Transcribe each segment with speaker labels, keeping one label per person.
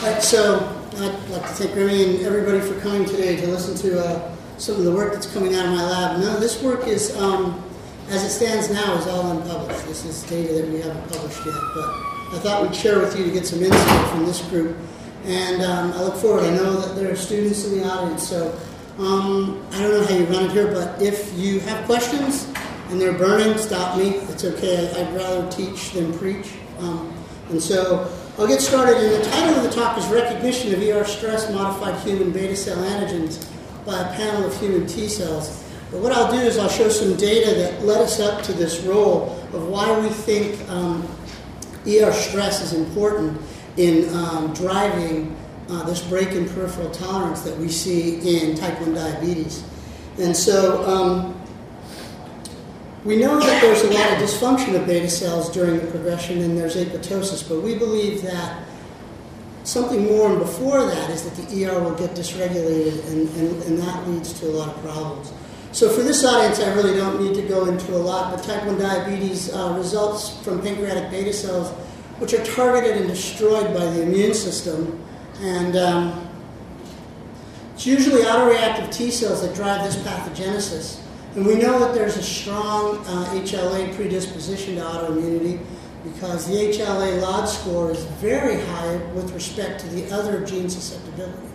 Speaker 1: Right, so I'd like to thank Remy and everybody for coming today to listen to uh, some of the work that's coming out of my lab. None this work is, um, as it stands now, is all unpublished. This is data that we haven't published yet, but I thought we'd share with you to get some insight from this group. And um, I look forward. I know that there are students in the audience, so um, I don't know how you run it here, but if you have questions and they're burning, stop me. It's okay. I'd rather teach than preach. Um, and so I'll get started. And the title of the talk is Recognition of ER Stress Modified Human Beta Cell Antigens by a Panel of Human T Cells. But what I'll do is I'll show some data that led us up to this role of why we think um, ER stress is important in um, driving uh, this break in peripheral tolerance that we see in type 1 diabetes. And so um, we know that there's a lot of dysfunction of beta cells during the progression and there's apoptosis, but we believe that something more and before that is that the ER will get dysregulated and, and, and that leads to a lot of problems. So for this audience, I really don't need to go into a lot, but type 1 diabetes uh, results from pancreatic beta cells, which are targeted and destroyed by the immune system. And um, it's usually autoreactive T cells that drive this pathogenesis. And we know that there's a strong uh, HLA predisposition to autoimmunity because the HLA LOD score is very high with respect to the other gene susceptibility.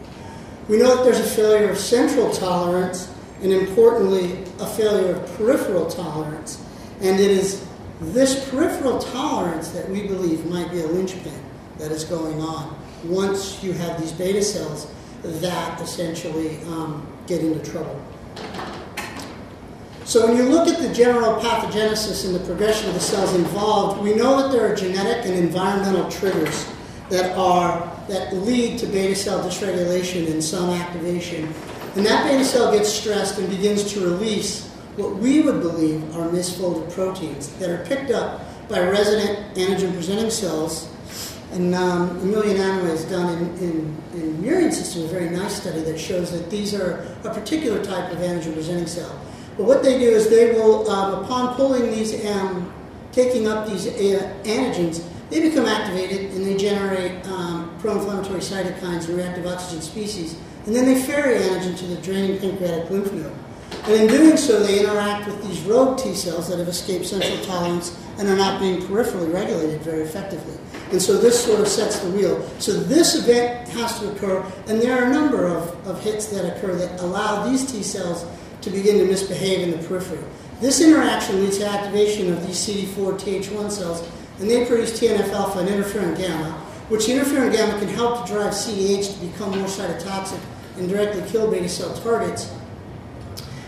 Speaker 1: We know that there's a failure of central tolerance and importantly, a failure of peripheral tolerance. And it is this peripheral tolerance that we believe might be a linchpin that is going on once you have these beta cells that essentially um, get into trouble. So when you look at the general pathogenesis and the progression of the cells involved, we know that there are genetic and environmental triggers that are that lead to beta cell dysregulation and some activation. And that beta cell gets stressed and begins to release what we would believe are misfolded proteins that are picked up by resident antigen presenting cells. And um, Amelia Nanaway has done in, in, in murine system a very nice study that shows that these are a particular type of antigen presenting cell. But what they do is they will, um, upon pulling these, um, taking up these uh, antigens, they become activated and they generate um, pro-inflammatory cytokines and reactive oxygen species, and then they ferry antigen to the draining pancreatic lymph node. And in doing so, they interact with these rogue T cells that have escaped central tolerance and are not being peripherally regulated very effectively. And so this sort of sets the wheel. So this event has to occur, and there are a number of, of hits that occur that allow these T cells to begin to misbehave in the periphery. This interaction leads to activation of these CD4 Th1 cells, and they produce TNF alpha and interferon gamma, which interferon gamma can help to drive CDH to become more cytotoxic and directly kill beta cell targets.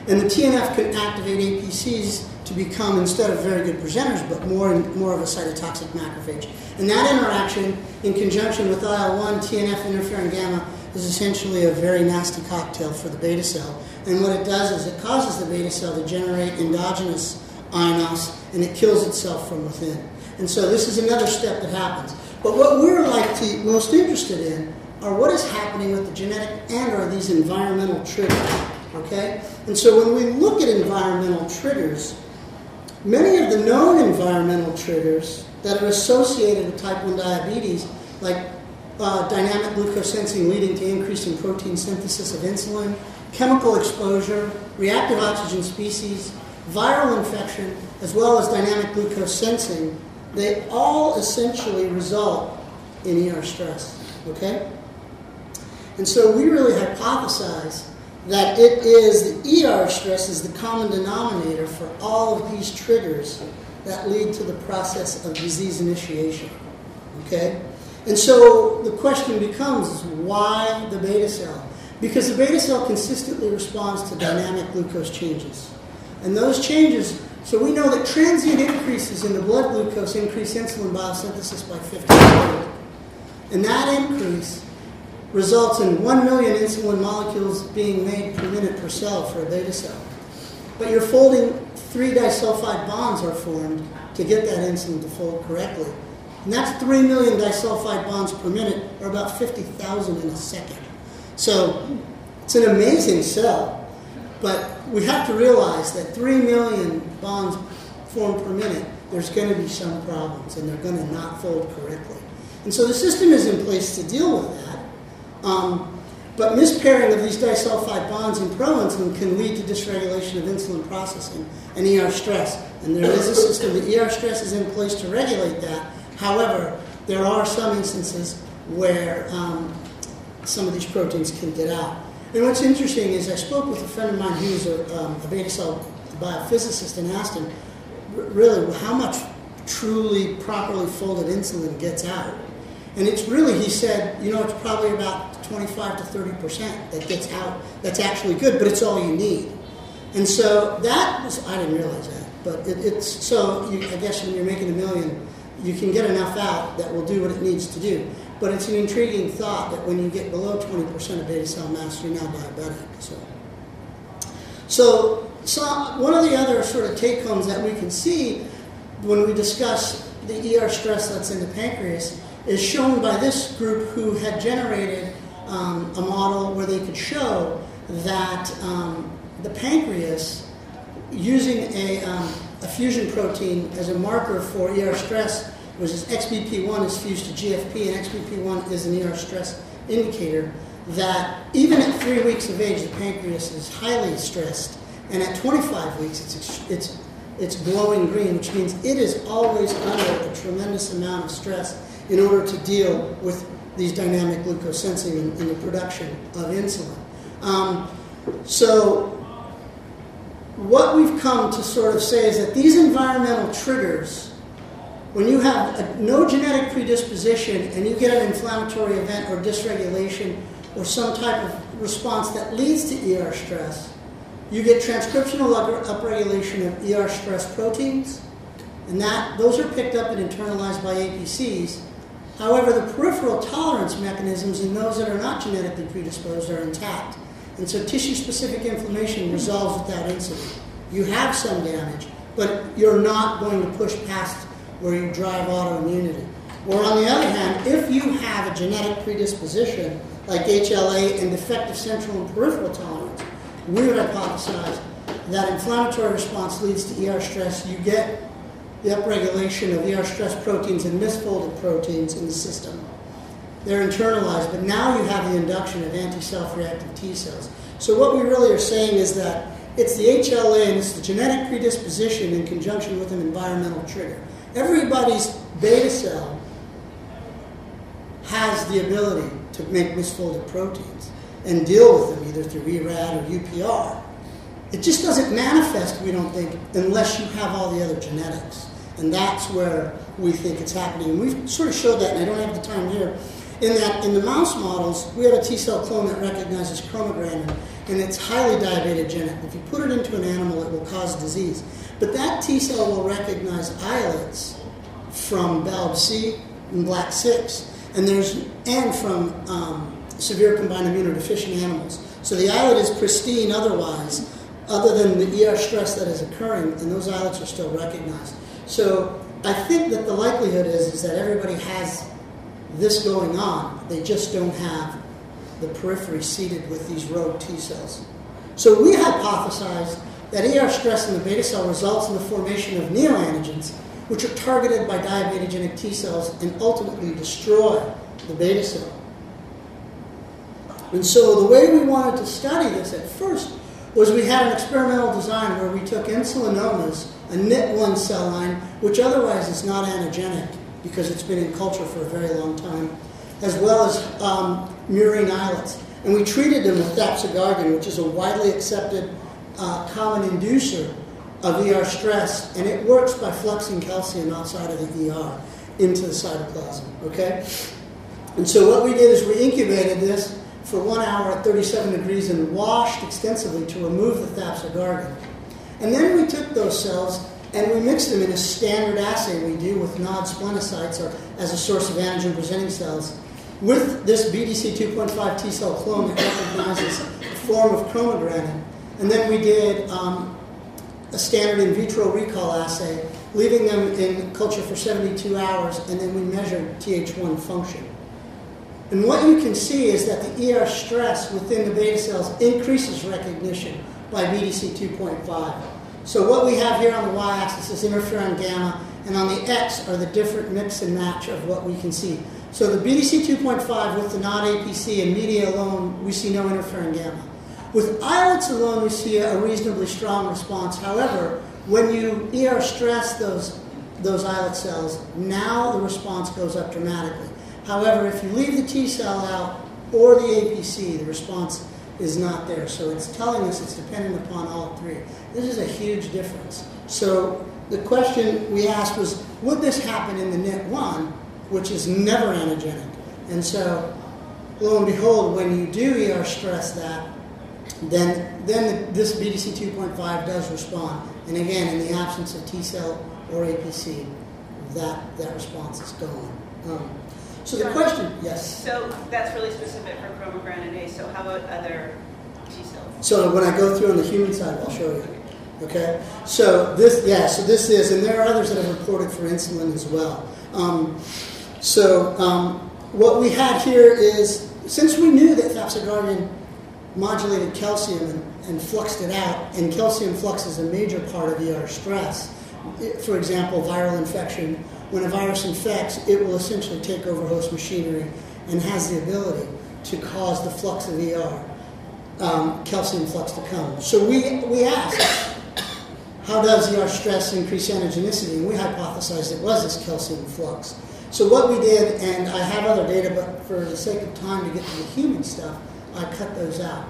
Speaker 1: And the TNF can activate APCs to become, instead of very good presenters, but more and more of a cytotoxic macrophage. And that interaction, in conjunction with IL-1, TNF, interferon gamma, is essentially a very nasty cocktail for the beta cell. And what it does is it causes the beta cell to generate endogenous INOS and it kills itself from within. And so this is another step that happens. But what we're like to, most interested in are what is happening with the genetic and are these environmental triggers. Okay? And so when we look at environmental triggers, many of the known environmental triggers that are associated with type 1 diabetes, like uh, dynamic glucose sensing leading to increasing protein synthesis of insulin, chemical exposure, reactive oxygen species, viral infection, as well as dynamic glucose sensing, they all essentially result in ER stress. Okay? And so we really hypothesize that it is the ER stress is the common denominator for all of these triggers that lead to the process of disease initiation. Okay? And so the question becomes why the beta cell? Because the beta cell consistently responds to dynamic glucose changes. And those changes, so we know that transient increases in the blood glucose increase insulin biosynthesis by 50 fold. And that increase results in 1 million insulin molecules being made per minute per cell for a beta cell. But you're folding three disulfide bonds are formed to get that insulin to fold correctly. And that's 3 million disulfide bonds per minute, or about 50,000 in a second. So it's an amazing cell, but we have to realize that 3 million bonds formed per minute, there's going to be some problems, and they're going to not fold correctly. And so the system is in place to deal with that. Um, but mispairing of these disulfide bonds in proinsulin can lead to dysregulation of insulin processing and ER stress. And there is a system, the ER stress is in place to regulate that. However, there are some instances where um, some of these proteins can get out. And what's interesting is I spoke with a friend of mine who's a, um, a beta cell biophysicist and asked him, really, how much truly properly folded insulin gets out? And it's really, he said, you know, it's probably about 25 to 30 percent that gets out that's actually good, but it's all you need. And so that was, I didn't realize that, but it, it's, so you, I guess when you're making a million, you can get enough out that will do what it needs to do. But it's an intriguing thought that when you get below 20% of beta cell mass, you're now diabetic. So, so, so one of the other sort of take homes that we can see when we discuss the ER stress that's in the pancreas is shown by this group who had generated um, a model where they could show that um, the pancreas, using a, um, a fusion protein as a marker for ER stress, which is XBP1 is fused to GFP, and XBP1 is an ER stress indicator, that even at three weeks of age, the pancreas is highly stressed, and at 25 weeks, it's, it's, it's glowing green, which means it is always under a tremendous amount of stress in order to deal with these dynamic glucose sensing and, and the production of insulin. Um, so, what we've come to sort of say is that these environmental triggers, when you have a, no genetic predisposition and you get an inflammatory event or dysregulation or some type of response that leads to ER stress, you get transcriptional upregulation of ER stress proteins, and that those are picked up and internalized by APCs. However, the peripheral tolerance mechanisms in those that are not genetically predisposed are intact. And so tissue specific inflammation resolves without incident. You have some damage, but you're not going to push past where you drive autoimmunity. Or on the other hand, if you have a genetic predisposition like HLA and defective central and peripheral tolerance, we would hypothesize that inflammatory response leads to ER stress. You get the upregulation of ER stress proteins and misfolded proteins in the system. They're internalized, but now you have the induction of anti-self reactive T cells. So what we really are saying is that it's the HLA and it's the genetic predisposition in conjunction with an environmental trigger. Everybody's beta cell has the ability to make misfolded proteins and deal with them either through ERAD or UPR. It just doesn't manifest, we don't think, unless you have all the other genetics. And that's where we think it's happening. And we've sort of showed that, and I don't have the time here, in that in the mouse models, we have a T cell clone that recognizes chromogranin, and it's highly diabetogenic. If you put it into an animal, it will cause disease. But that T cell will recognize islets from BALB-C and black 6, and there's and from um, severe combined immunodeficient animals. So the islet is pristine otherwise, other than the ER stress that is occurring, and those islets are still recognized. So I think that the likelihood is, is that everybody has this going on. They just don't have the periphery seated with these rogue T cells. So we hypothesized that ER stress in the beta cell results in the formation of neoantigens, which are targeted by diabetogenic T cells and ultimately destroy the beta cell. And so the way we wanted to study this at first was we had an experimental design where we took insulinomas, a NIT1 cell line, which otherwise is not antigenic because it's been in culture for a very long time, as well as um, murine islets. And we treated them with dapsogardin, which is a widely accepted uh, common inducer of ER stress, and it works by fluxing calcium outside of the ER into the cytoplasm. Okay? And so what we did is we incubated this for one hour at 37 degrees and washed extensively to remove the dapsogardin. And then we took those cells and we mixed them in a standard assay we do with NOD splenocytes or as a source of antigen presenting cells with this BDC 2.5 T cell clone that recognizes a form of chromogranin. And then we did um, a standard in vitro recall assay, leaving them in culture for 72 hours, and then we measured Th1 function. And what you can see is that the ER stress within the beta cells increases recognition by BDC 2.5. So what we have here on the y-axis is interferon gamma, and on the x are the different mix and match of what we can see. So the BDC 2.5 with the non-APC and media alone, we see no interferon gamma. With islets alone, we see a reasonably strong response. However, when you ER stress those, those islet cells, now the response goes up dramatically. However, if you leave the T cell out or the APC, the response is not there. So it's telling us it's dependent upon all three. This is a huge difference. So the question we asked was, would this happen in the NIT1, which is never antigenic? And so, lo and behold, when you do ER stress that, then, then this BDC 2.5 does respond. And again, in the absence of T cell or APC, that, that response is gone. Um, so the question, yes.
Speaker 2: So that's really specific for chromogranin A. So how about other T cells?
Speaker 1: So when I go through on the human side, I'll show you. Okay. So this, yeah. So this is, and there are others that have reported for insulin as well. Um, so um, what we had here is, since we knew that thapsigargan modulated calcium and, and fluxed it out, and calcium flux is a major part of ER stress. For example, viral infection when a virus infects, it will essentially take over host machinery and has the ability to cause the flux of ER, um, calcium flux to come. So we, we asked, how does ER stress increase antigenicity? And we hypothesized it was this calcium flux. So what we did, and I have other data, but for the sake of time to get to the human stuff, I cut those out.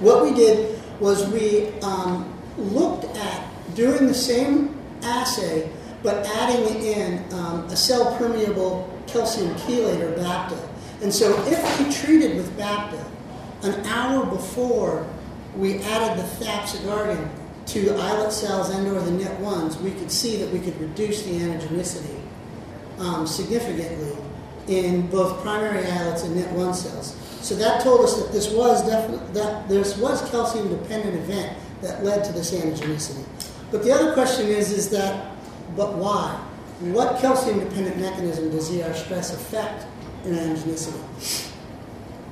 Speaker 1: What we did was we um, looked at doing the same assay but adding in um, a cell permeable calcium chelator, BAPTA. And so if we treated with BAPTA an hour before we added the thapsigargan to the islet cells and or the NIT1s, we could see that we could reduce the antigenicity um, significantly in both primary islets and NIT1 cells. So that told us that this was definitely that this was calcium dependent event that led to this antigenicity. But the other question is is that but why? What calcium-dependent mechanism does ER stress affect in angiognicity?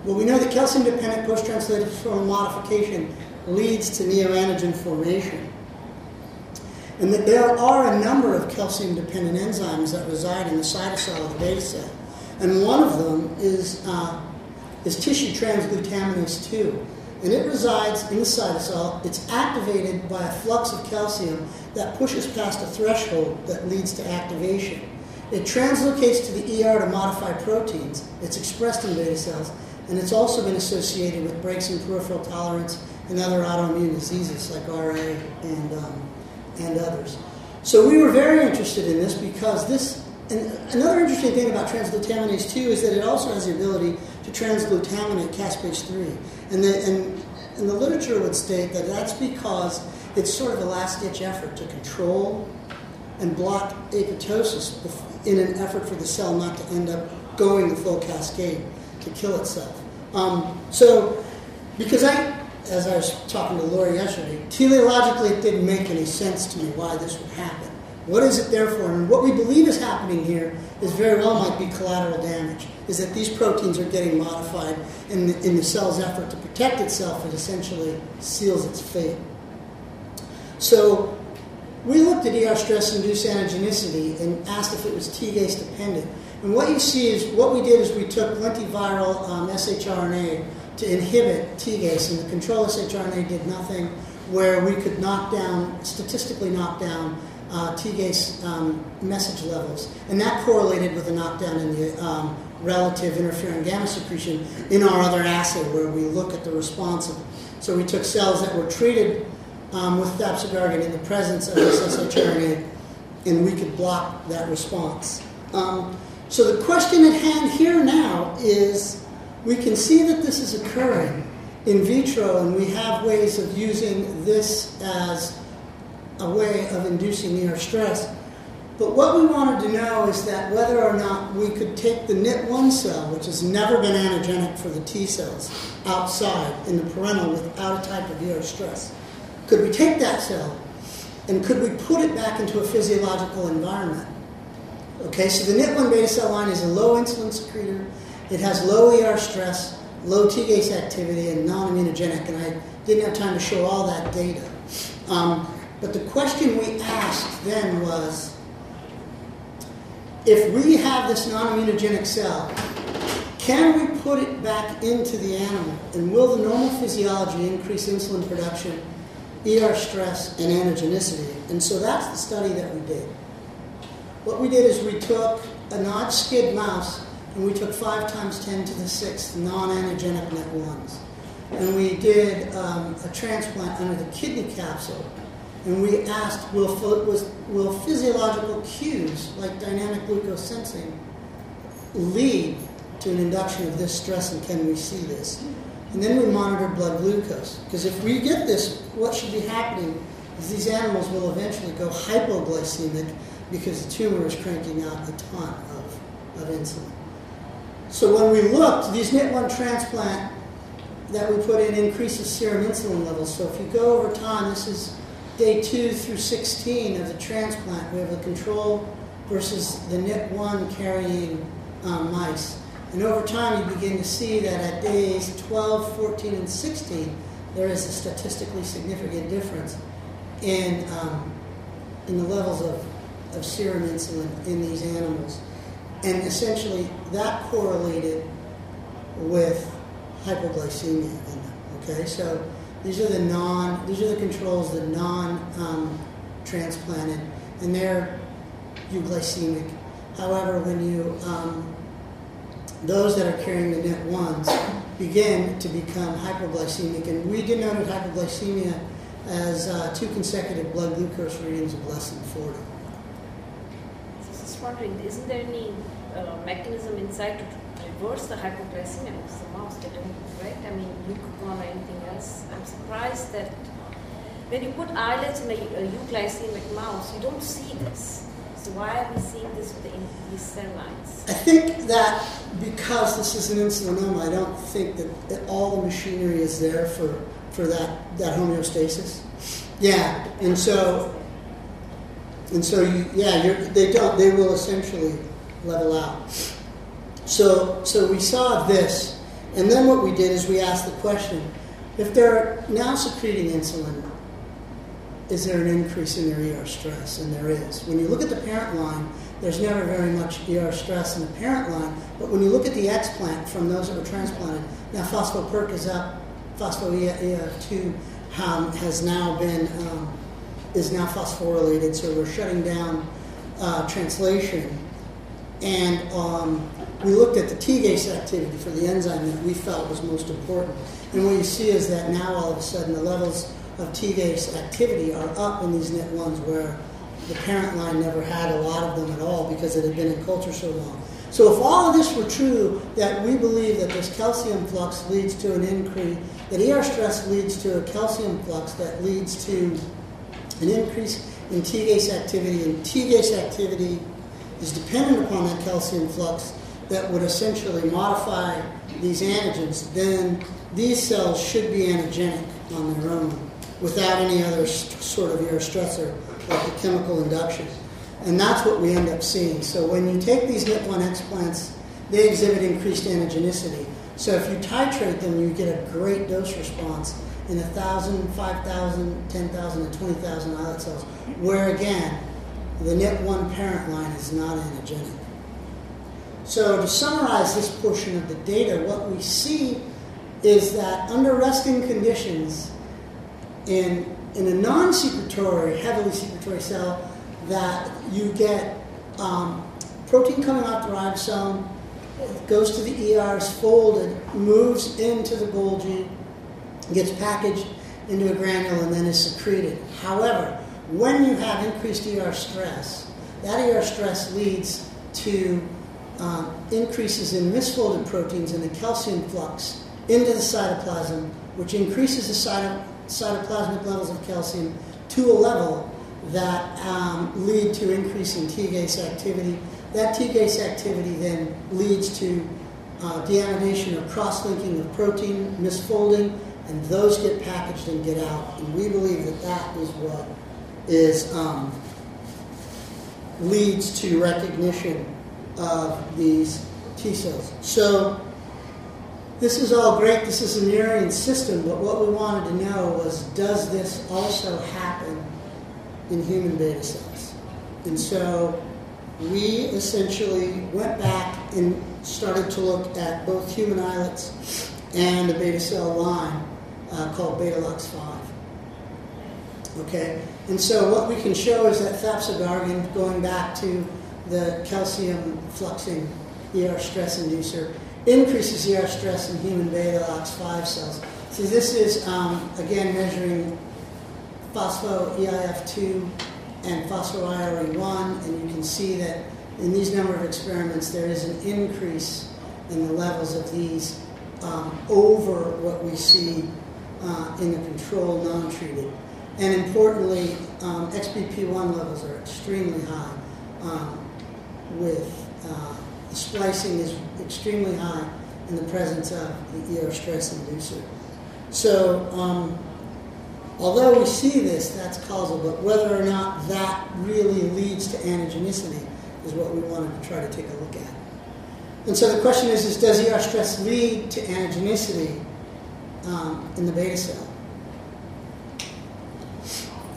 Speaker 1: Well, we know that calcium-dependent post-translational modification leads to neoantigen formation. And that there are a number of calcium-dependent enzymes that reside in the cytosol of the beta cell. And one of them is, uh, is tissue transglutaminase 2 and it resides in the cytosol. It's activated by a flux of calcium that pushes past a threshold that leads to activation. It translocates to the ER to modify proteins. It's expressed in beta cells, and it's also been associated with breaks in peripheral tolerance and other autoimmune diseases like RA and, um, and others. So we were very interested in this because this, and another interesting thing about transglutaminase 2 is that it also has the ability to transglutaminate caspase 3. And the, and, and the literature would state that that's because it's sort of a last ditch effort to control and block apoptosis in an effort for the cell not to end up going the full cascade to kill itself. Um, so, because I, as I was talking to Laura yesterday, teleologically it didn't make any sense to me why this would happen. What is it there for? And what we believe is happening here is very well might be collateral damage, is that these proteins are getting modified in the, in the cell's effort to protect itself, it essentially seals its fate. So we looked at ER stress-induced antigenicity and asked if it was T-gase dependent. And what you see is, what we did is we took lentiviral um, shRNA to inhibit T-gase, and the control shRNA did nothing where we could knock down, statistically knock down uh, T-gase um, message levels, and that correlated with a knockdown in the um, relative interferon gamma secretion in our other assay where we look at the response. So we took cells that were treated um, with thapsigargan in the presence of this shRNA, and we could block that response. Um, so the question at hand here now is, we can see that this is occurring in vitro, and we have ways of using this as a way of inducing ER stress. But what we wanted to know is that whether or not we could take the NIT1 cell, which has never been antigenic for the T cells, outside in the parental without a type of ER stress. Could we take that cell and could we put it back into a physiological environment? Okay, so the NIT1 beta cell line is a low insulin secretor. It has low ER stress, low T-gase activity, and non-immunogenic. And I didn't have time to show all that data. Um, but the question we asked then was if we have this non-immunogenic cell, can we put it back into the animal? And will the normal physiology increase insulin production, ER stress, and anagenicity? And so that's the study that we did. What we did is we took a non-skid mouse and we took 5 times 10 to the 6th non-anagenic NET1s. And we did um, a transplant under the kidney capsule. And we asked, will, will physiological cues like dynamic glucose sensing lead to an induction of this stress and can we see this? And then we monitored blood glucose. Because if we get this, what should be happening is these animals will eventually go hypoglycemic because the tumor is cranking out a ton of, of insulin. So when we looked, these NIT1 transplant that we put in increases serum insulin levels. So if you go over time, this is day 2 through 16 of the transplant. We have a control versus the NIT1 carrying um, mice. And over time, you begin to see that at days 12, 14, and 16, there is a statistically significant difference in, um, in the levels of, of serum insulin in these animals. And essentially, that correlated with hypoglycemia in them. Okay, so these are the non, these are the controls, the non-transplanted, um, and they're euglycemic. However, when you um, those that are carrying the net ones begin to become hypoglycemic, and we denoted hypoglycemia as uh, two consecutive blood glucose readings of less than 40
Speaker 3: just wondering, isn't there any uh, mechanism inside to reverse the hypoglycemia of the mouse? They don't, right? I mean, glucagon or anything else. I'm surprised that when you put islets in a, euglycemic mouse, you don't see this. So why are we seeing this with the, in these cell lines?
Speaker 1: I think that because this is an insulinoma, I don't think that, that all the machinery is there for, for that, that homeostasis. Yeah, and so and so, you, yeah, they don't. They will essentially level out. So, so we saw this, and then what we did is we asked the question: if they're now secreting insulin, is there an increase in their ER stress? And there is. When you look at the parent line, there's never very much ER stress in the parent line, but when you look at the explant from those that were transplanted, now phospho-PERK is up, phospho-EF2 um, has now been um, is now phosphorylated, so we're shutting down uh, translation. And um, we looked at the T-gase activity for the enzyme that we felt was most important. And what you see is that now all of a sudden the levels of T-gase activity are up in these NIT1s where the parent line never had a lot of them at all because it had been in culture so long. So if all of this were true, that we believe that this calcium flux leads to an increase, that ER stress leads to a calcium flux that leads to an increase in T-gase activity, and T-gase activity is dependent upon that calcium flux that would essentially modify these antigens, then these cells should be antigenic on their own without any other st- sort of ER stressor like the chemical induction. And that's what we end up seeing. So when you take these NIT1 explants, they exhibit increased antigenicity. So if you titrate them, you get a great dose response in 1,000, 5,000, 10,000, and 20,000 islet cells, where again, the NIT1 parent line is not antigenic. So to summarize this portion of the data, what we see is that under resting conditions, in, in a non-secretory, heavily secretory cell, that you get um, protein coming off the ribosome, goes to the ER, is folded, moves into the Golgi, gets packaged into a granule and then is secreted. However, when you have increased ER stress, that ER stress leads to um, increases in misfolded proteins in the calcium flux into the cytoplasm, which increases the cyto- cytoplasmic levels of calcium to a level that um, lead to increasing T-gase activity. That T-gase activity then leads to uh, deamination or cross-linking of protein misfolding, and those get packaged and get out. And we believe that that is what is um, leads to recognition of these T cells. So this is all great. This is a Murian system, but what we wanted to know was, does this also happen in human beta cells? And so we essentially went back and started to look at both human islets and a beta cell line uh, called beta lux 5. Okay, and so what we can show is that thapsigargan, going back to the calcium fluxing ER stress inducer, increases ER stress in human beta lux 5 cells. So this is um, again measuring phospho EIF2 and phospho-IRE1, and you can see that in these number of experiments there is an increase in the levels of these um, over what we see uh, in the control non-treated. And importantly, um, XBP1 levels are extremely high. Um, with uh, splicing is extremely high in the presence of the ER stress inducer. So, um, although we see this, that's causal, but whether or not that really leads to anagenicity is what we wanted to try to take a look at. And so the question is, is does ER stress lead to anagenicity um, in the beta cell?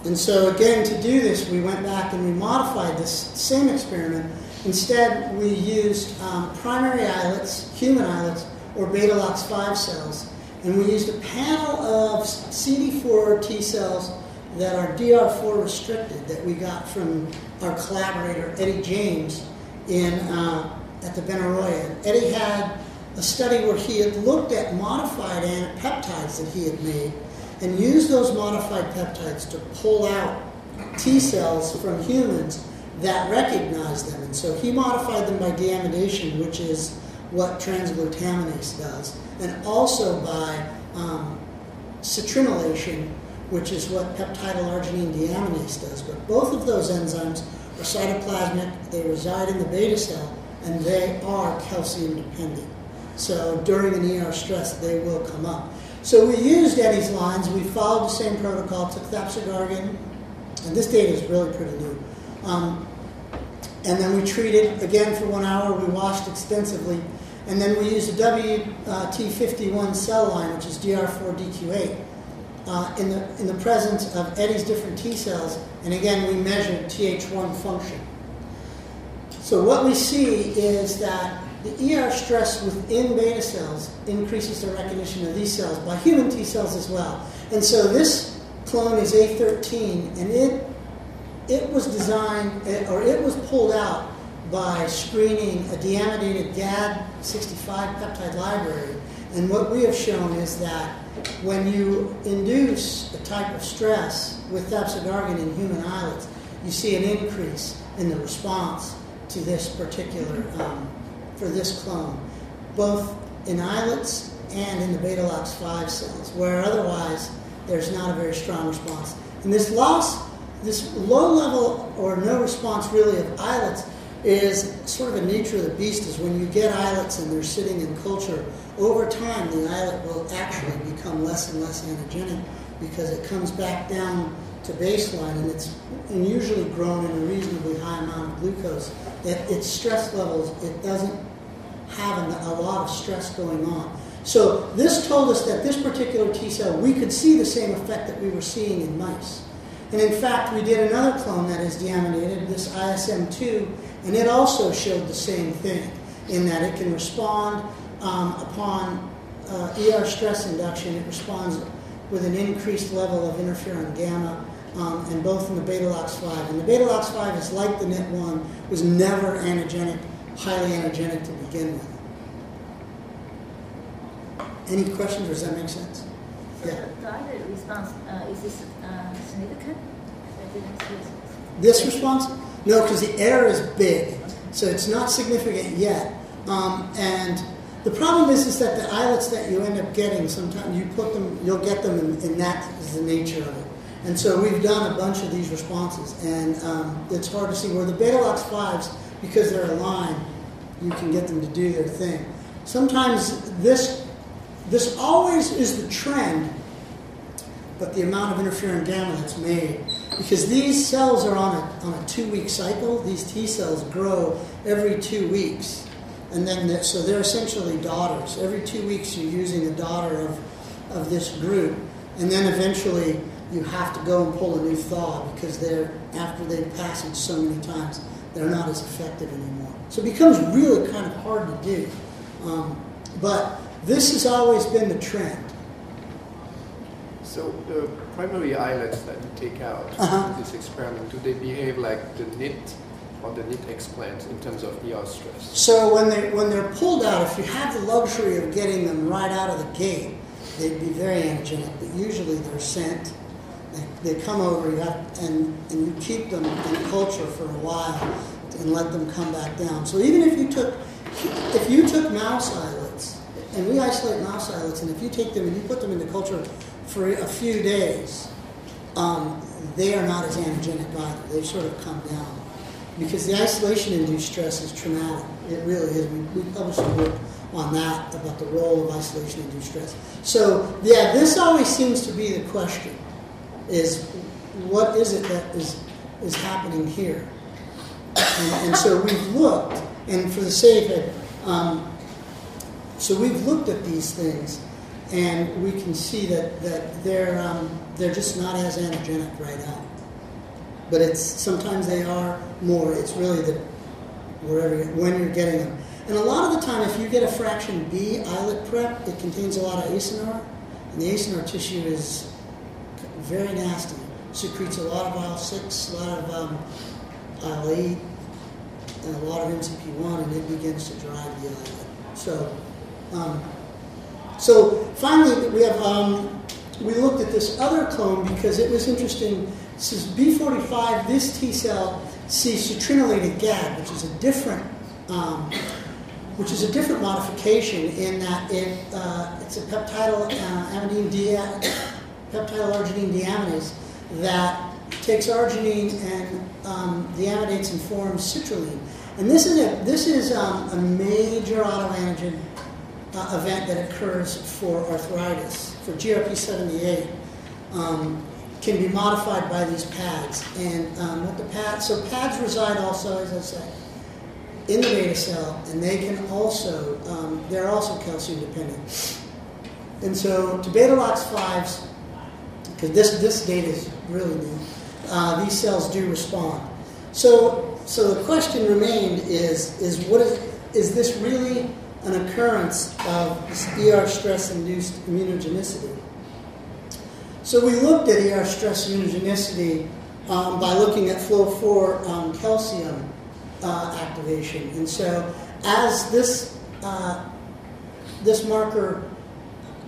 Speaker 1: And so again, to do this, we went back and we modified this same experiment. Instead, we used um, primary islets, human islets, or beta lux 5 cells, and we used a panel of CD4 T cells that are DR4 restricted that we got from our collaborator Eddie James in uh, at the Benaroya. Eddie had a study where he had looked at modified peptides that he had made and use those modified peptides to pull out T cells from humans that recognize them. And so he modified them by deamination, which is what transglutaminase does, and also by um, citrinylation, which is what peptidylarginine deaminase does. But both of those enzymes are cytoplasmic, they reside in the beta cell, and they are calcium dependent. So during an ER stress, they will come up. So we used Eddie's lines. We followed the same protocol, took thapsigargan, and this data is really pretty new. Um, and then we treated again for one hour. We washed extensively, and then we used a WT51 cell line, which is DR4DQ8, uh, in the in the presence of Eddie's different T cells. And again, we measured Th1 function. So what we see is that the ER stress within beta cells increases the recognition of these cells by human T cells as well. And so this clone is A13, and it it was designed or it was pulled out by screening a deamidated GAD65 peptide library. And what we have shown is that when you induce a type of stress with thapsigargan in human islets, you see an increase in the response to this particular, um, for this clone, both in islets and in the beta lux 5 cells, where otherwise there's not a very strong response. And this loss, this low level or no response really of islets is sort of a nature of the beast is when you get islets and they're sitting in culture, over time the islet will actually become less and less antigenic because it comes back down to baseline and it's usually grown in a reasonably high amount of glucose at its stress levels, it doesn't have a lot of stress going on. So this told us that this particular T cell, we could see the same effect that we were seeing in mice. And in fact, we did another clone that is deaminated, this ISM2, and it also showed the same thing in that it can respond um, upon uh, ER stress induction. It responds with an increased level of interferon gamma um, and both in the beta lux 5. And the beta lux 5 is like the NIT1, was never antigenic, highly energetic to begin with. Any questions, or does that make sense?
Speaker 4: So yeah. the response, uh, is this uh, significant?
Speaker 1: This response? No, because the error is big, so it's not significant yet. Um, and the problem is, is that the islets that you end up getting, sometimes you put them, you'll get them, and, and that is the nature of it. And so we've done a bunch of these responses, and um, it's hard to see where the beta lux 5s, because they're aligned, you can get them to do their thing. Sometimes this, this always is the trend, but the amount of interferon gamma that's made, because these cells are on a, on a two-week cycle, these T cells grow every two weeks. And then, the, so they're essentially daughters. Every two weeks you're using a daughter of, of this group. And then eventually you have to go and pull a new thaw because they're after they've passed so many times, they're not as effective anymore. So it becomes really kind of hard to do. Um, but this has always been the trend.
Speaker 5: So the primary islets that you take out
Speaker 1: Uh-huh.
Speaker 5: in this experiment, do they behave like the knit or the knit explant in terms of ER stress?
Speaker 1: So when they when they're pulled out, if you have the luxury of getting them right out of the gate, they'd be very antigenic. But usually they're sent. They, they come over, you have, and and you keep them in culture for a while and let them come back down. So even if you took if you took mouse islets, and we isolate mouse islets, and if you take them and you put them into culture for a few days, um, they are not as antigenic either. They've sort of come down because the isolation-induced stress is traumatic. It really is. We, we published a book on that about the role of isolation-induced stress. So yeah, this always seems to be the question: is what is it that is is happening here? And, and so we've looked, and for the sake of, um, so we've looked at these things, and we can see that, that they're, um, they're just not as antigenic right now. But it's sometimes they are more. It's really the wherever when you're getting them. And a lot of the time, if you get a fraction B islet prep, it contains a lot of acinar, and the acinar tissue is very nasty. Secretes a lot of IL six, a lot of um, IL eight, and a lot of MCP1, and it begins to drive the islet. So, um, so finally, we have um, we looked at this other clone because it was interesting. This is B45. This T cell sees citrinylated GAD, which is a different um, which is a different modification in that it uh, it's a peptidyl uh, amidine de- peptidyl arginine deaminase that takes arginine and um, deaminates and forms citrulline. And this is a this is um, a major autoantigen uh, event that occurs for arthritis for GRP78 um, can be modified by these pads. And um, what the pads so pads reside also, as I say, in the beta cell, and they can also um, they're also calcium dependent. And so to beta lox fives, because this this data is really new, uh, these cells do respond. So so the question remained is is what is is this really an occurrence of this ER stress induced immunogenicity? So we looked at ER stress immunogenicity um, by looking at flow 4 um, calcium uh, activation. And so as this, uh, this marker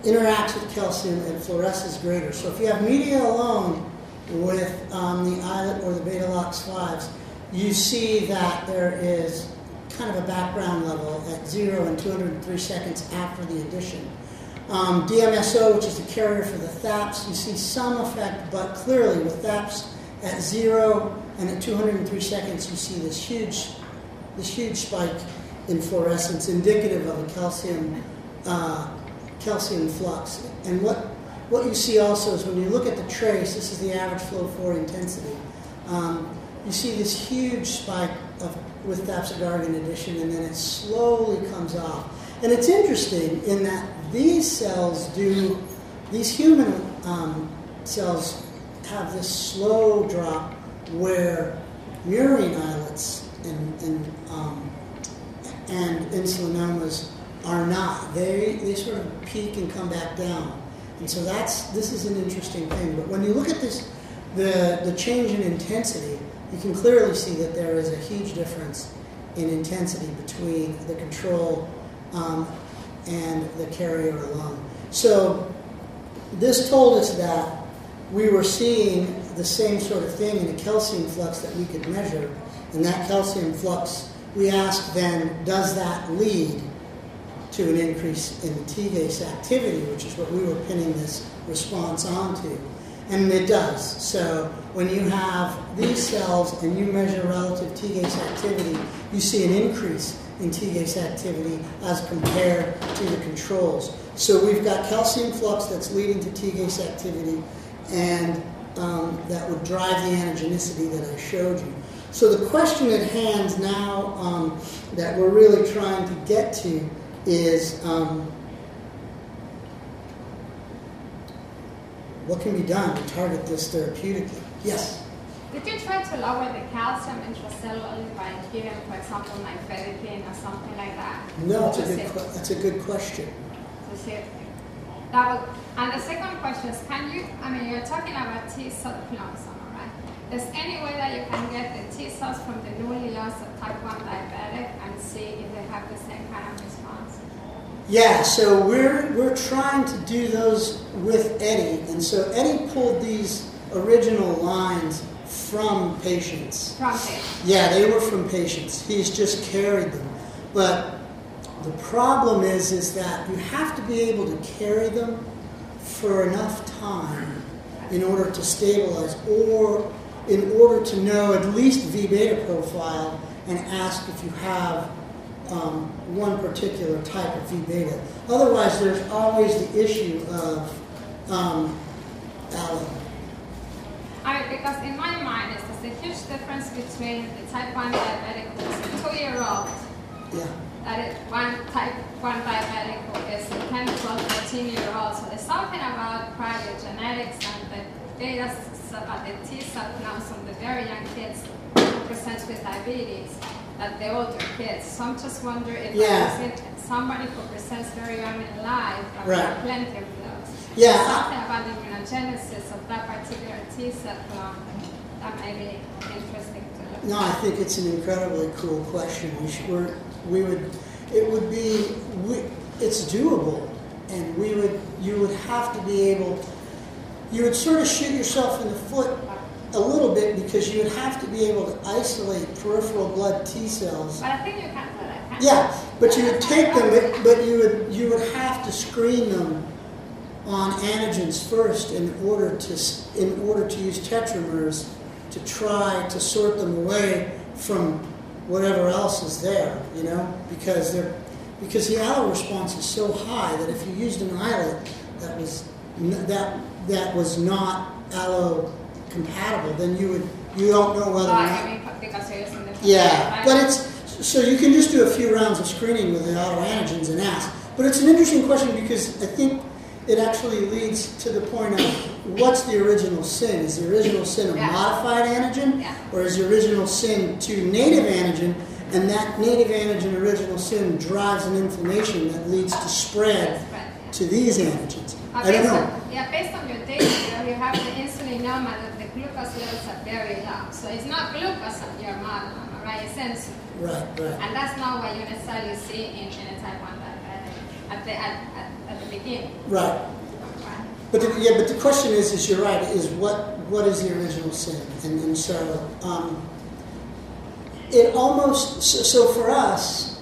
Speaker 1: interacts with calcium, and fluoresces greater. So if you have media alone with um, the islet or the beta lox 5s, you see that there is kind of a background level at 0 and 203 seconds after the addition. Um, DMSO, which is the carrier for the THAPS, you see some effect, but clearly with THAPS at 0 and at 203 seconds, you see this huge, this huge spike in fluorescence, indicative of a calcium, uh, calcium flux. And what, what you see also is when you look at the trace, this is the average flow for intensity, um, you see this huge spike of, with thapsigargan addition, and then it slowly comes off. And it's interesting in that these cells do, these human um, cells have this slow drop where murine islets and, and, um, and insulinomas are not. They, they sort of peak and come back down. And so that's, this is an interesting thing. But when you look at this, the, the change in intensity, you can clearly see that there is a huge difference in intensity between the control um, and the carrier alone. So this told us that we were seeing the same sort of thing in a calcium flux that we could measure. And that calcium flux, we asked then, does that lead to an increase in the T-base activity, which is what we were pinning this response onto? And it does. So when you have these cells and you measure relative T-gase activity, you see an increase in T-gase activity as compared to the controls. So we've got calcium flux that's leading to T-gase activity, and um, that would drive the antigenicity that I showed you. So the question at hand now um, that we're really trying to get to is um, what can be done to target this therapeutically? Yes.
Speaker 6: Did you try to lower the calcium intracellularly by giving, for example, nifedipine or something like that?
Speaker 1: No, it's a good, que- that's a good question.
Speaker 6: to see if that would, and the second question is, can you, I mean, you're talking about T cell clonazone, right? Is any way that you can get the T cells from the newly onset type 1 diabetic and see if they have the same kind of response?
Speaker 1: Yeah, so we're we're trying to do those with Eddie, and so Eddie pulled these original lines from patients.
Speaker 6: From it?
Speaker 1: Yeah, they were from patients. He's just carried them. But the problem is is that you have to be able to carry them for enough time in order to stabilize or in order to know at least V beta profile and ask if you have um, one particular type of V beta. Otherwise, there's always the issue of um, allo.
Speaker 6: I mean, because in my mind, it's there's a huge difference between the type 1 diabetic who is a two-year-old
Speaker 1: Yeah.
Speaker 6: that is one type 1 diabetic who is a 10, 12, 13 year old. So there's something about genetics and the data about the T cell counts from the very young kids who present with diabetes that the older kids. So I'm just wondering if
Speaker 1: Yeah.
Speaker 6: Somebody who presents very young in life, but
Speaker 1: Right.
Speaker 6: there are plenty of those.
Speaker 1: Yeah,
Speaker 6: There's Something about the immunogenesis of that particular T cell clone that may be interesting to look
Speaker 1: No, I think it's an incredibly cool question. We should, we're, we would, it would be, we, it's doable, and we would, you would have to be able, you would sort of shoot yourself in the foot a little bit because you would have to be able to isolate peripheral blood T cells.
Speaker 6: But I think you can do that.
Speaker 1: Yeah, but you would take them, but, but you would, you would have to screen them on antigens first in order to, in order to use tetramers to try to sort them away from whatever else is there, you know, because they're, because the allo response is so high that if you used an islet that was, that, that was not allo compatible, then you would, you don't know whether or not.
Speaker 6: mean, because you're using the
Speaker 1: Yeah, but it's so you can just do a few rounds of screening with the autoantigens and ask. But it's an interesting question because I think it actually leads to the point of what's the original sin? Is the original sin a
Speaker 6: Yeah.
Speaker 1: modified antigen,
Speaker 6: Yeah.
Speaker 1: or is the original sin to native antigen? And that native antigen original sin drives an inflammation that leads to spread. To these antigens.
Speaker 6: Uh,
Speaker 1: I don't know.
Speaker 6: on- Yeah, based on your data, you have the insulinoma that the glucose levels are very low. So it's not glucose you're modeling, all right? It's insulin.
Speaker 1: Right, right.
Speaker 6: And that's not what you necessarily see in, in a type 1 diabetic at the, at, at, at the beginning.
Speaker 1: Right.
Speaker 6: Right?
Speaker 1: But the, yeah, but the question is, is you're right, is what what is the original sin? And, and so um, it almost so, so for us,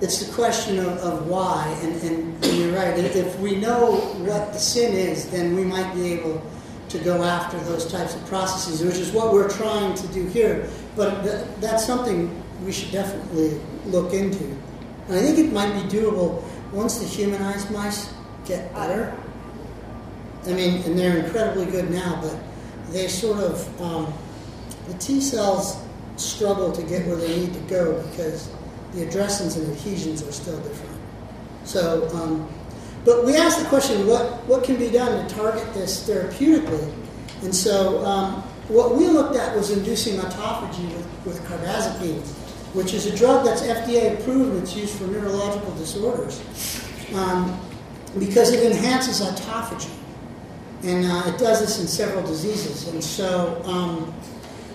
Speaker 1: it's the question of, of why. And, and, you're right. If if we know what the sin is, then we might be able to go after those types of processes, which is what we're trying to do here. But th- that's something we should definitely look into. And I think it might be doable once the humanized mice get better. I mean, and they're incredibly good now, but they sort of, um, the T cells struggle to get where they need to go because the addressins and adhesions are still different. So, um, but we asked the question, what, what can be done to target this therapeutically? And so, um, what we looked at was inducing autophagy with, with carbazepine, which is a drug that's FDA approved and it's used for neurological disorders um, because it enhances autophagy and uh, it does this in several diseases. And so, um,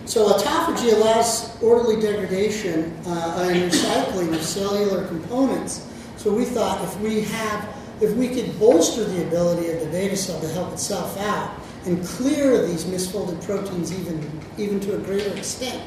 Speaker 1: so autophagy allows orderly degradation uh, and recycling of cellular components. So we thought if we have, if we could bolster the ability of the beta cell to help itself out and clear these misfolded proteins even even to a greater extent,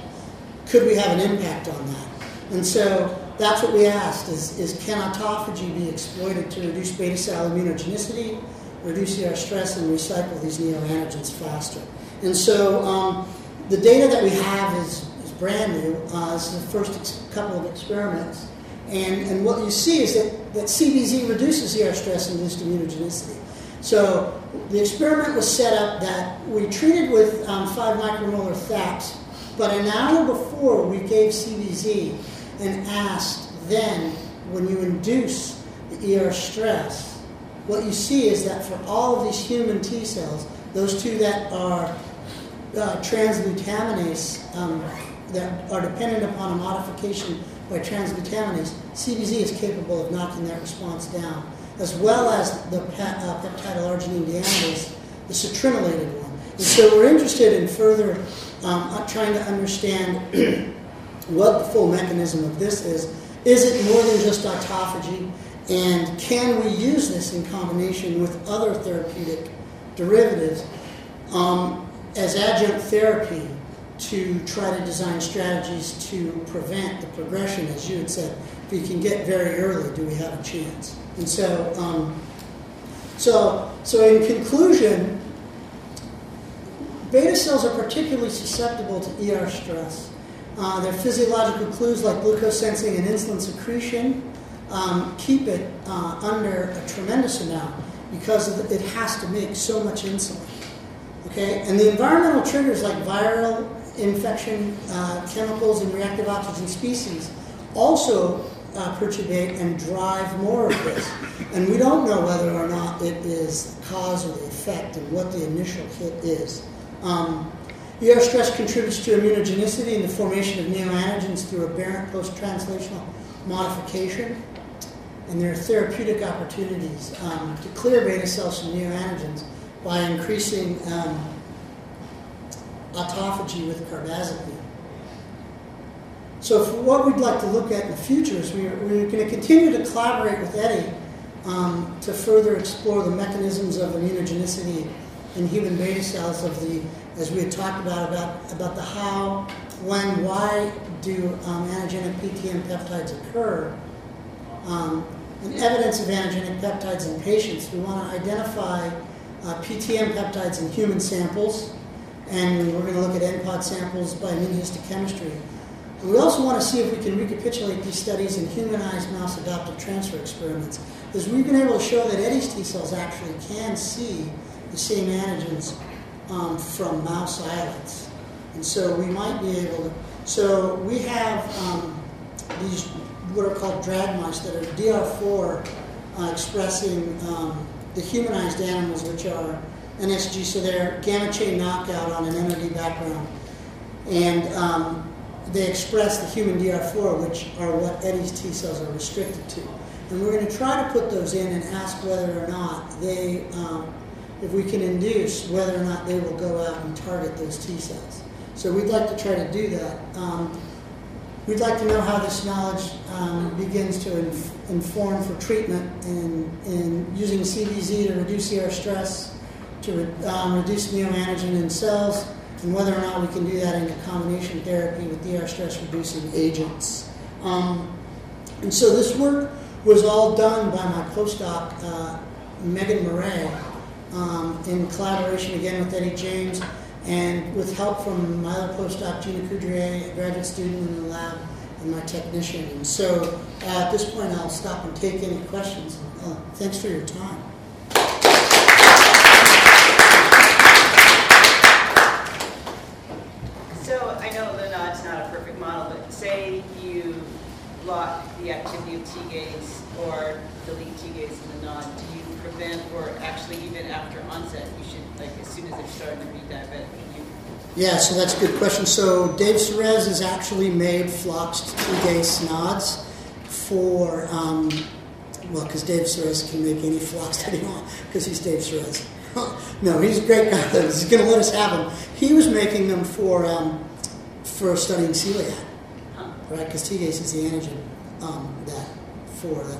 Speaker 1: could we have an impact on that? And so that's what we asked: is, is can autophagy be exploited to reduce beta cell immunogenicity? reduce ER stress and recycle these neoantigens faster. And so um, the data that we have is, is brand new. Uh, is the first couple of experiments. And, and what you see is that, that CBZ reduces ER stress and induced immunogenicity. So the experiment was set up that we treated with um, 5 micromolar THACs, but an hour before we gave CBZ and asked then, when you induce the ER stress, what you see is that for all of these human T cells, those two that are uh, transglutaminase um, that are dependent upon a modification by transglutaminase, CBZ is capable of knocking that response down, as well as the pe- uh, peptidyl arginine deaminase, the citrinylated one. And so we're interested in further um, uh, trying to understand what the full mechanism of this is. Is it more than just autophagy? And can we use this in combination with other therapeutic derivatives um, as adjunct therapy to try to design strategies to prevent the progression? As you had said, if we can get very early, do we have a chance? And so, um, so, so in conclusion, beta cells are particularly susceptible to ER stress. Uh, their physiological clues like glucose sensing and insulin secretion um, keep it uh, under a tremendous amount because it has to make so much insulin. Okay, and the environmental triggers like viral infection, uh, chemicals, and reactive oxygen species also uh, perturbate and drive more of this. And we don't know whether or not it is cause or the effect and what the initial hit is. Um, ER stress contributes to immunogenicity and the formation of neoantigens through aberrant post-translational modification. And there are therapeutic opportunities um, to clear beta cells from neoantigens by increasing um, autophagy with carbazepine. So, for what we'd like to look at in the future is we're, we're going to continue to collaborate with Eddie um, to further explore the mechanisms of immunogenicity in human beta cells of the, as we had talked about, about, about the how, when, why do um, antigenic PTM peptides occur, um, and evidence of antigenic peptides in patients. We want to identify uh, PTM peptides in human samples, and we're going to look at NPOD samples by immunohistochemistry. We also want to see if we can recapitulate these studies in humanized mouse adoptive transfer experiments, because we've been able to show that Eddie's T cells actually can see the same antigens um, from mouse islets. And so we might be able to. So we have um, these what are called drag mice that are DR4 uh, expressing um, the humanized animals, which are NSG, so they're gamma chain knockout on an NOD background. And um, they express the human DR4, which are what Eddie's T cells are restricted to. And we're going to try to put those in and ask whether or not they, um, if we can induce whether or not they will go out and target those T cells. So we'd like to try to do that. Um, we'd like to know how this knowledge um, begins to inf- inform for treatment in, in using CBZ to reduce ER stress, to re- um, reduce neoantigen in cells, and whether or not we can do that in a combination therapy with ER stress reducing agents. Um, and so this work was all done by my postdoc, uh, Megan Murray, um, in collaboration again with Eddie James and with help from my postdoc, Gina Coudrier, a graduate student in the lab, and my technician. And so uh, at this point, I'll stop and take any questions. Uh, thanks for your time.
Speaker 2: So I know the nod's not a perfect model, but say you block the activity of T-gaze or delete T-gaze in the nod, prevent or actually even after onset, you should, like as soon as they're starting to be diabetic, you
Speaker 1: Yeah, so that's a good question. So Dave Cerez has actually made floxed T-gase nods for, um, well, because Dave Cerez can make any flox that he wants, because he's Dave Cerez. no, he's a great guy. He's going to let us have them. He was making them for um, for studying celiac, right? Because T-gase is the antigen um,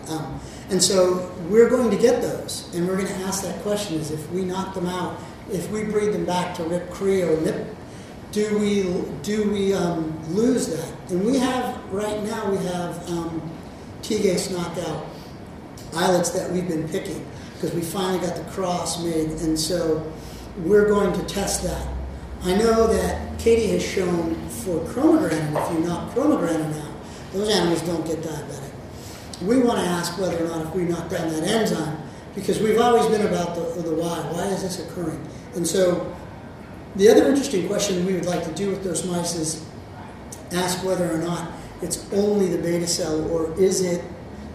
Speaker 1: Um, and so we're going to get those, and we're going to ask that question: is if we knock them out, if we breed them back to Rip Cree or Nip do we do we um, lose that? And we have right now we have um, T-gase knockout islets that we've been picking because we finally got the cross made, and so we're going to test that. I know that Katie has shown for chromogranin, if you knock chromogranin out, those animals don't get diabetic. We want to ask whether or not if we knock down that enzyme, because we've always been about the, the why. Why is this occurring? And so the other interesting question we would like to do with those mice is ask whether or not it's only the beta cell or is it,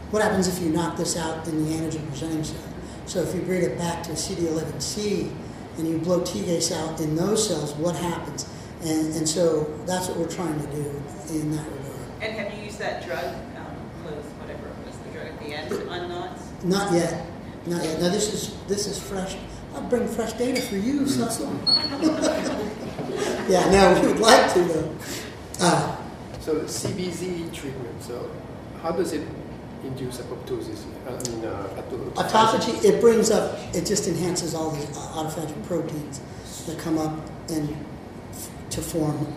Speaker 1: what happens if you knock this out in the antigen presenting cell? So if you bring it back to CD11C and you blow T-gase out in those cells, what happens? And, and so that's what we're trying to do in that regard.
Speaker 2: And have you used that drug, um, Close, whatever it was, the drug at the end on knots?
Speaker 1: Not yet, not yet. Now this is this is fresh. I'll bring fresh data for you, Cecil. yeah, no, we would like to though. Uh,
Speaker 5: So the CBZ treatment, so how does it induce apoptosis? I mean, uh, auto-
Speaker 1: autophagy, it brings up, it just enhances all the uh, autophagic proteins that come up and f- to form.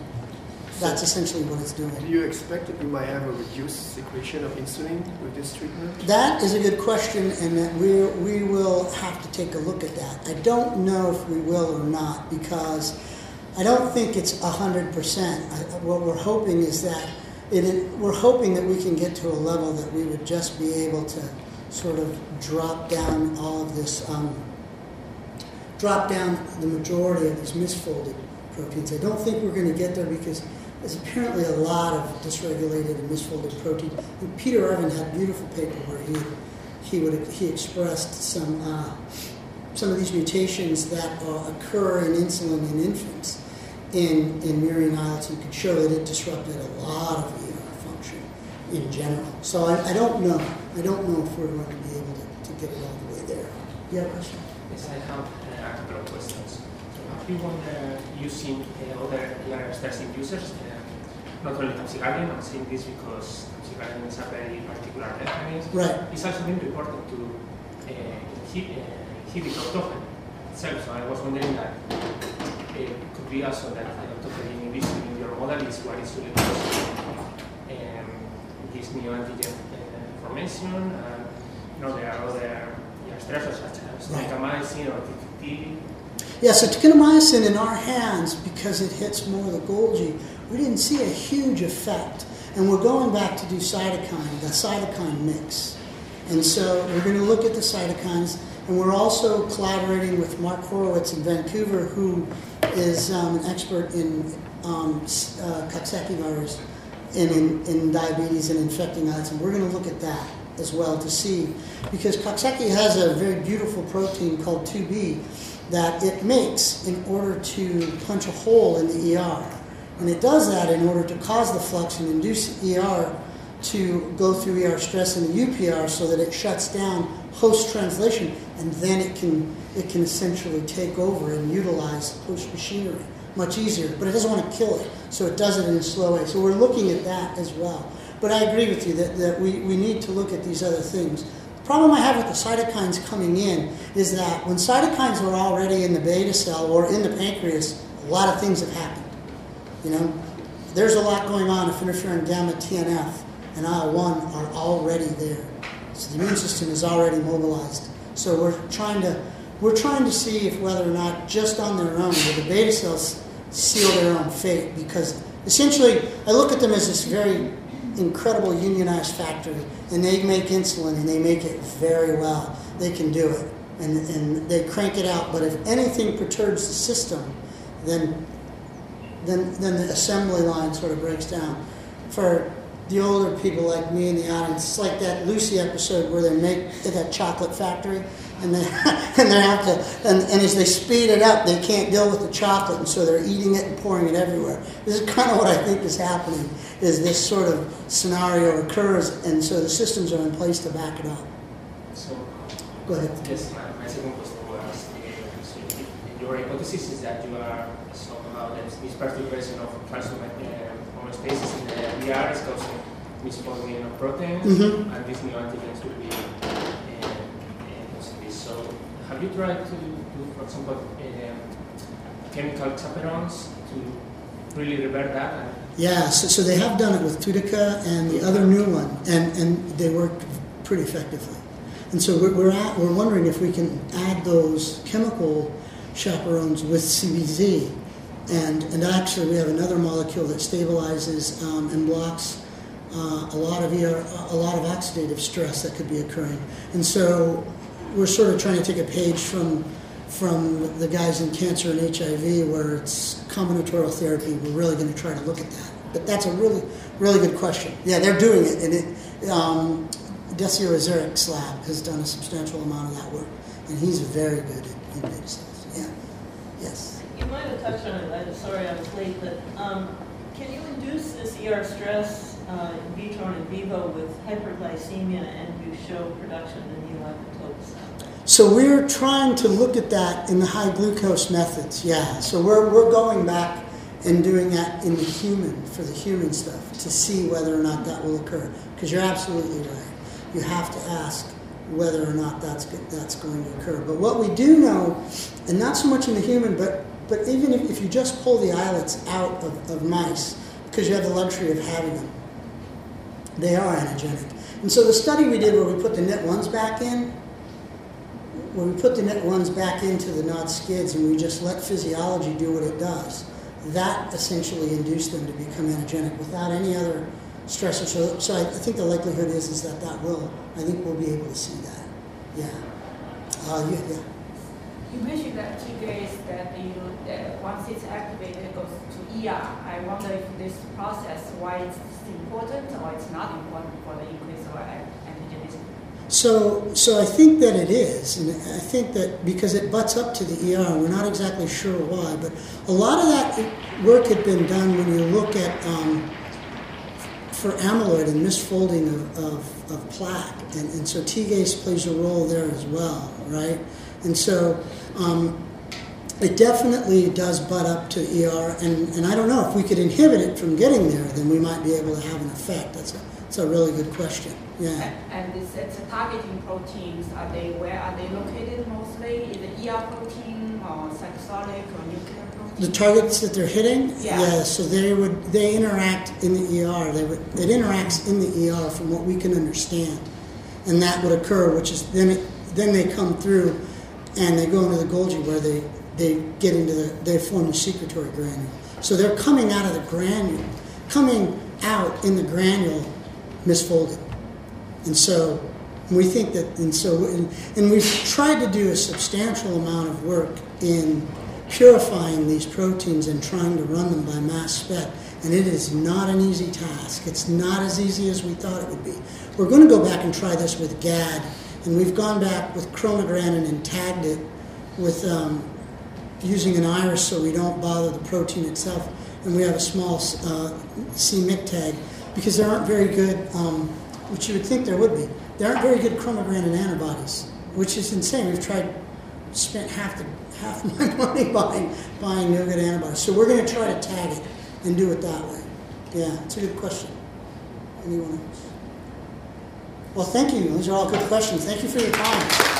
Speaker 1: That's essentially what it's doing.
Speaker 5: Do you expect that you might have a reduced secretion of insulin with this treatment?
Speaker 1: That is a good question, and that we we will have to take a look at that. I don't know if we will or not because I don't think it's hundred percent. What we're hoping is that it, we're hoping that we can get to a level that we would just be able to sort of drop down all of this, um, drop down the majority of these misfolded proteins. I don't think we're going to get there because there's apparently a lot of dysregulated and misfolded protein. And Peter Irvin had a beautiful paper where he he would he expressed some uh, some of these mutations that uh, occur in insulin in infants in in murine islets. You could show that it disrupted a lot of ER function in general. So I, I don't know. I don't know if we're going to be able to, to get it all the way there. You a question?
Speaker 7: Yes, I have a couple of questions. Have you wonder using uh, other ER stressing users, uh, not only capsigarden, I'm saying this because capsigarden is a very particular mechanism.
Speaker 1: Right.
Speaker 7: It's also been reported to uh, inhibit, uh, inhibit autophagy itself, so I was wondering that uh, it could be also that the autophagy inhibition in your model is what is really causing um, this new antigen uh, formation. And, you know, there are other ER stressors such as
Speaker 1: Right.
Speaker 7: or
Speaker 1: Yeah, so ticanomycin in our hands, because it hits more of the Golgi, we didn't see a huge effect. And we're going back to do cytokine, the cytokine mix. And so we're going to look at the cytokines, and we're also collaborating with Mark Horowitz in Vancouver, who is um, an expert in um, uh, Coxsackie virus and in, in diabetes and infecting islets. And we're going to look at that as well to see, because Coxsackie has a very beautiful protein called 2B that it makes in order to punch a hole in the ER. And it does that in order to cause the flux and induce ER to go through ER stress in the UPR so that it shuts down host translation and then it can it can essentially take over and utilize host machinery much easier. But it doesn't want to kill it, so it does it in a slow way. So we're looking at that as well. But I agree with you that, that we, we need to look at these other things. The problem I have with the cytokines coming in is that when cytokines are already in the beta cell or in the pancreas, a lot of things have happened. You know, there's a lot going on if interferon gamma, TNF, and IL-1 are already there. So the immune system is already mobilized. So we're trying to we're trying to see if whether or not just on their own will the beta cells seal their own fate because essentially I look at them as this very incredible unionized factory and they make insulin and they make it very well. They can do it and, and they crank it out. But if anything perturbs the system, then then then the assembly line sort of breaks down. For the older people like me in the audience, it's like that Lucy episode where they make that chocolate factory, and they and they have to, and, and as they speed it up, they can't deal with the chocolate, and so they're eating it and pouring it everywhere. This is kind of what I think is happening. Is this sort of scenario occurs, and so the systems are in place to back it up.
Speaker 7: So,
Speaker 1: Go ahead.
Speaker 7: yes, my, my second question was uh, your hypothesis is that you are somehow that this perturbation of uh, homeostasis in the ER is causing misfolding of proteins,
Speaker 1: Mhm.
Speaker 7: and these new antigens will be uh, uh, causing this. So, have you tried to do, for example, um, chemical chaperones to really revert that?
Speaker 1: Yeah, so, so they have done it with Tudica and the other new one, and, and they work pretty effectively. And so we're, we're, at, we're wondering if we can add those chemical chaperones with CBZ. And, and actually, we have another molecule that stabilizes um, and blocks uh, a lot of ER, a lot of oxidative stress that could be occurring. And so we're sort of trying to take a page from from the guys in cancer and HIV, where it's combinatorial therapy. We're really going to try to look at that. But that's a really, really good question. Yeah, they're doing it, and it, um, Azerik's lab has done a substantial amount of that work, and he's very good at, at beta cells. Yeah. Yes.
Speaker 8: You might have touched on it, I'm sorry I was late, but um, can you induce this ER stress uh, in vitro and in vivo with hyperglycemia and you show production of new lipopropes?
Speaker 1: So we're trying to look at that in the high glucose methods, yeah. So we're, we're going back and doing that in the human, for the human stuff, to see whether or not that will occur. Because you're absolutely right. You have to ask whether or not that's, that's going to occur. But what we do know, and not so much in the human, but, but even if, if you just pull the islets out of, of mice, because you have the luxury of having them, they are anagenic. And so the study we did where we put the knit ones back in, when we put the knit ones back into the knot skids and we just let physiology do what it does, that essentially induced them to become anagenic without any other stressor. So, so I, I think the likelihood is is that that will. I think we'll be able to see that. Yeah. Uh, yeah, yeah.
Speaker 9: You mentioned that T-gaze that you, that once it's activated, it goes ER. I wonder if this process, why it's important or it's not important for the increase of antigenicity.
Speaker 1: So, so I think that it is, and I think that because it butts up to the ER, we're not exactly sure why, but a lot of that work had been done when you look at um, for amyloid and misfolding of, of, of plaque, and, and so T-gase plays a role there as well, right? And so um, it definitely does butt up to ER, and, and I don't know if we could inhibit it from getting there, then we might be able to have an effect. That's a, that's a really good question. Yeah.
Speaker 9: And this, it's targeting proteins, are they, where are they located mostly? Is it ER protein or cytosolic or nuclear protein?
Speaker 1: The targets that they're hitting,
Speaker 9: Yeah.
Speaker 1: so they would they interact in the ER. They would it interacts in the ER from what we can understand, and that would occur, which is then it, then they come through, and they go into the Golgi where they they get into the they form the secretory granule. So they're coming out of the granule, coming out in the granule, misfolded, and so we think that and so and, and we've tried to do a substantial amount of work in purifying these proteins and trying to run them by mass spec. And it is not an easy task. It's not as easy as we thought it would be. We're going to go back and try this with GAD, and we've gone back with chromogranin and tagged it with um, using an iris so we don't bother the protein itself. And we have a small uh, CMYC tag because there aren't very good, um, which you would think there would be, there aren't very good chromogranin antibodies, which is insane. We've tried, spent half the half my money buying buying no good antibodies. So we're going to try to tag it and do it that way. Yeah, it's a good question. Anyone else? Well, thank you. Those are all good questions. Thank you for your time.